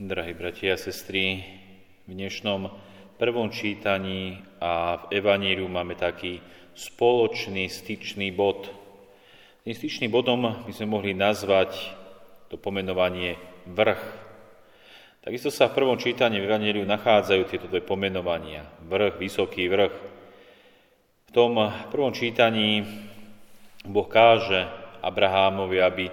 Drahí bratia a sestry, v dnešnom prvom čítaní a v Evaníriu máme taký spoločný styčný bod. Tým styčným bodom by sme mohli nazvať to pomenovanie vrch. Takisto sa v prvom čítaní v Evaníriu nachádzajú tieto dve pomenovania. Vrch, vysoký vrch. V tom prvom čítaní Boh káže Abrahámovi, aby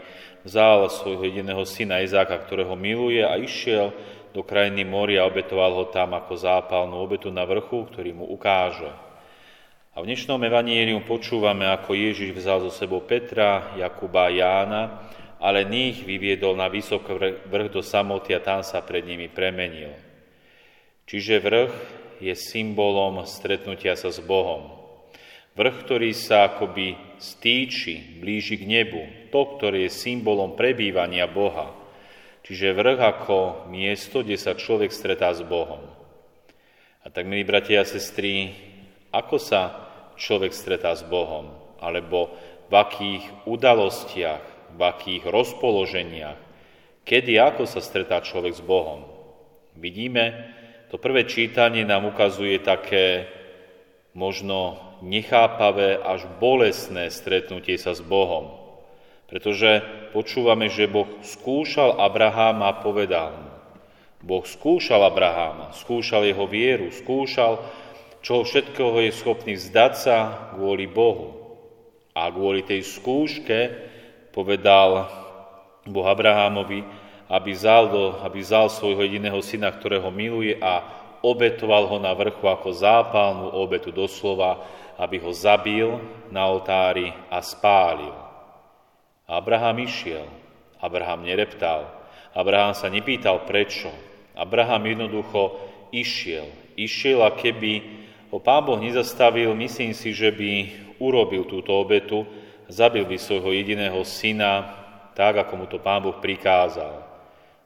vzal svojho jediného syna Izáka, ktorého miluje a išiel do krajiny moria a obetoval ho tam ako zápalnú obetu na vrchu, ktorý mu ukáže. A v dnešnom evaníliu počúvame, ako Ježiš vzal zo sebou Petra, Jakuba a Jána, ale nich vyviedol na vysoký vrch do samoty a tam sa pred nimi premenil. Čiže vrch je symbolom stretnutia sa s Bohom. Vrch, ktorý sa akoby stýči, blíži k nebu, to, ktoré je symbolom prebývania Boha. Čiže vrch ako miesto, kde sa človek stretá s Bohom. A tak, milí bratia a sestry, ako sa človek stretá s Bohom? Alebo v akých udalostiach, v akých rozpoloženiach, kedy ako sa stretá človek s Bohom? Vidíme, to prvé čítanie nám ukazuje také možno nechápavé až bolestné stretnutie sa s Bohom. Pretože počúvame, že Boh skúšal Abraháma a povedal mu. Boh skúšal Abraháma, skúšal jeho vieru, skúšal, čo všetkého je schopný vzdať sa kvôli Bohu. A kvôli tej skúške povedal Boh Abrahámovi, aby vzal, do, aby vzal svojho jediného syna, ktorého miluje a obetoval ho na vrchu ako zápalnú obetu doslova, aby ho zabil na oltári a spálil. Abraham išiel, Abraham nereptal, Abraham sa nepýtal prečo. Abraham jednoducho išiel. Išiel a keby ho pán Boh nezastavil, myslím si, že by urobil túto obetu, zabil by svojho jediného syna, tak ako mu to pán Boh prikázal.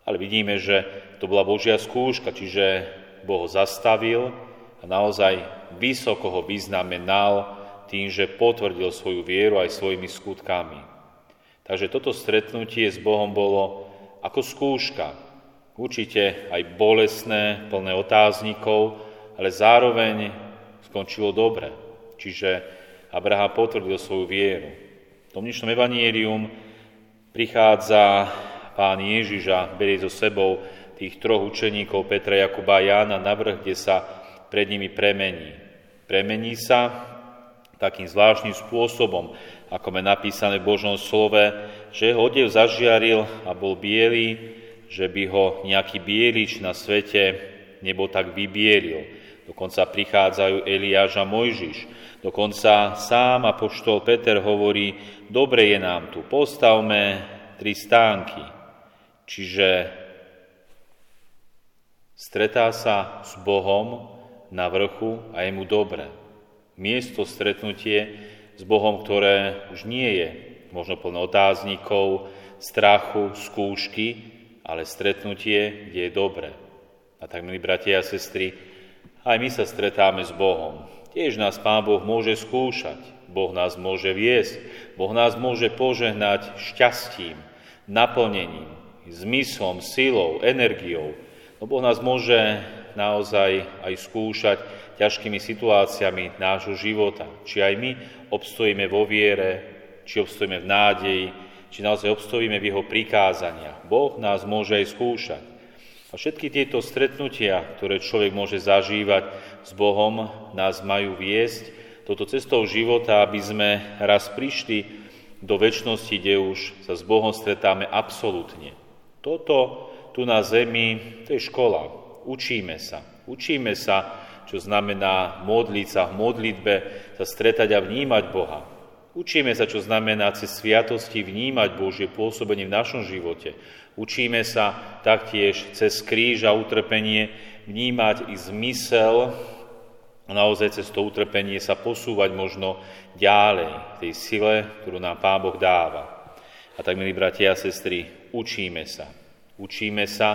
Ale vidíme, že to bola Božia skúška, čiže Boh zastavil a naozaj vysoko ho vyznamenal tým, že potvrdil svoju vieru aj svojimi skutkami. Takže toto stretnutie s Bohom bolo ako skúška, určite aj bolesné, plné otáznikov, ale zároveň skončilo dobre. Čiže Abraham potvrdil svoju vieru. V tom dnešnom evanielium prichádza pán Ježiš a berie so sebou tých troch učeníkov Petra, Jakuba a Jána na vrch, kde sa pred nimi premení. Premení sa takým zvláštnym spôsobom, ako je napísané v Božom slove, že ho odev zažiaril a bol biely, že by ho nejaký bielič na svete nebo tak vybielil. Dokonca prichádzajú Eliáš a Mojžiš. Dokonca sám apoštol Peter hovorí, dobre je nám tu, postavme tri stánky. Čiže stretá sa s Bohom, na vrchu a je mu dobre. Miesto stretnutie s Bohom, ktoré už nie je možno plné otáznikov, strachu, skúšky, ale stretnutie, kde je dobre. A tak, milí bratia a sestry, aj my sa stretáme s Bohom. Tiež nás Pán Boh môže skúšať, Boh nás môže viesť, Boh nás môže požehnať šťastím, naplnením, zmyslom, silou, energiou. No boh nás môže naozaj aj skúšať ťažkými situáciami nášho života. Či aj my obstojíme vo viere, či obstojíme v nádeji, či naozaj obstojíme v jeho prikázaniach. Boh nás môže aj skúšať. A všetky tieto stretnutia, ktoré človek môže zažívať s Bohom, nás majú viesť toto cestou života, aby sme raz prišli do väčšnosti, kde už sa s Bohom stretáme absolútne. Toto tu na zemi, to je škola, učíme sa. Učíme sa, čo znamená modliť sa v modlitbe, sa stretať a vnímať Boha. Učíme sa, čo znamená cez sviatosti vnímať Božie pôsobenie v našom živote. Učíme sa taktiež cez kríž a utrpenie vnímať i zmysel a naozaj cez to utrpenie sa posúvať možno ďalej tej sile, ktorú nám Pán Boh dáva. A tak, milí bratia a sestry, učíme sa. Učíme sa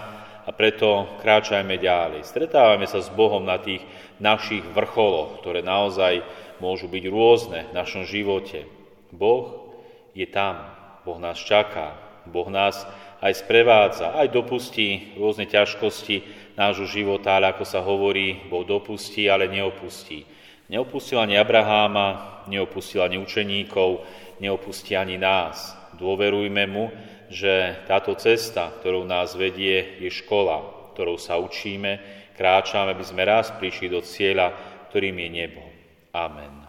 a preto kráčajme ďalej. Stretávame sa s Bohom na tých našich vrcholoch, ktoré naozaj môžu byť rôzne v našom živote. Boh je tam, Boh nás čaká, Boh nás aj sprevádza, aj dopustí rôzne ťažkosti nášho života, ale ako sa hovorí, Boh dopustí, ale neopustí. Neopustil ani Abraháma, neopustil ani učeníkov, neopustí ani nás. Dôverujme mu, že táto cesta, ktorou nás vedie, je škola, ktorou sa učíme, kráčame, aby sme raz prišli do cieľa, ktorým je nebo. Amen.